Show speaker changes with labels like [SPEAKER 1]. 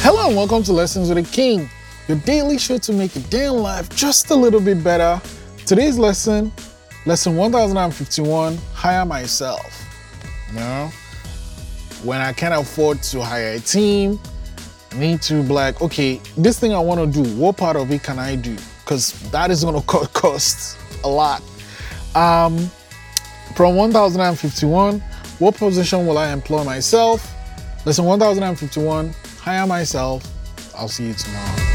[SPEAKER 1] Hello and welcome to Lessons with a King, your daily show to make your day in life just a little bit better. Today's lesson, lesson 1051, hire myself. You know, when I can't afford to hire a team, I need to be like, okay, this thing I want to do, what part of it can I do? Because that is going to cost a lot. Um, from 1051, what position will I employ myself? Lesson 1051, hire myself. I'll see you tomorrow.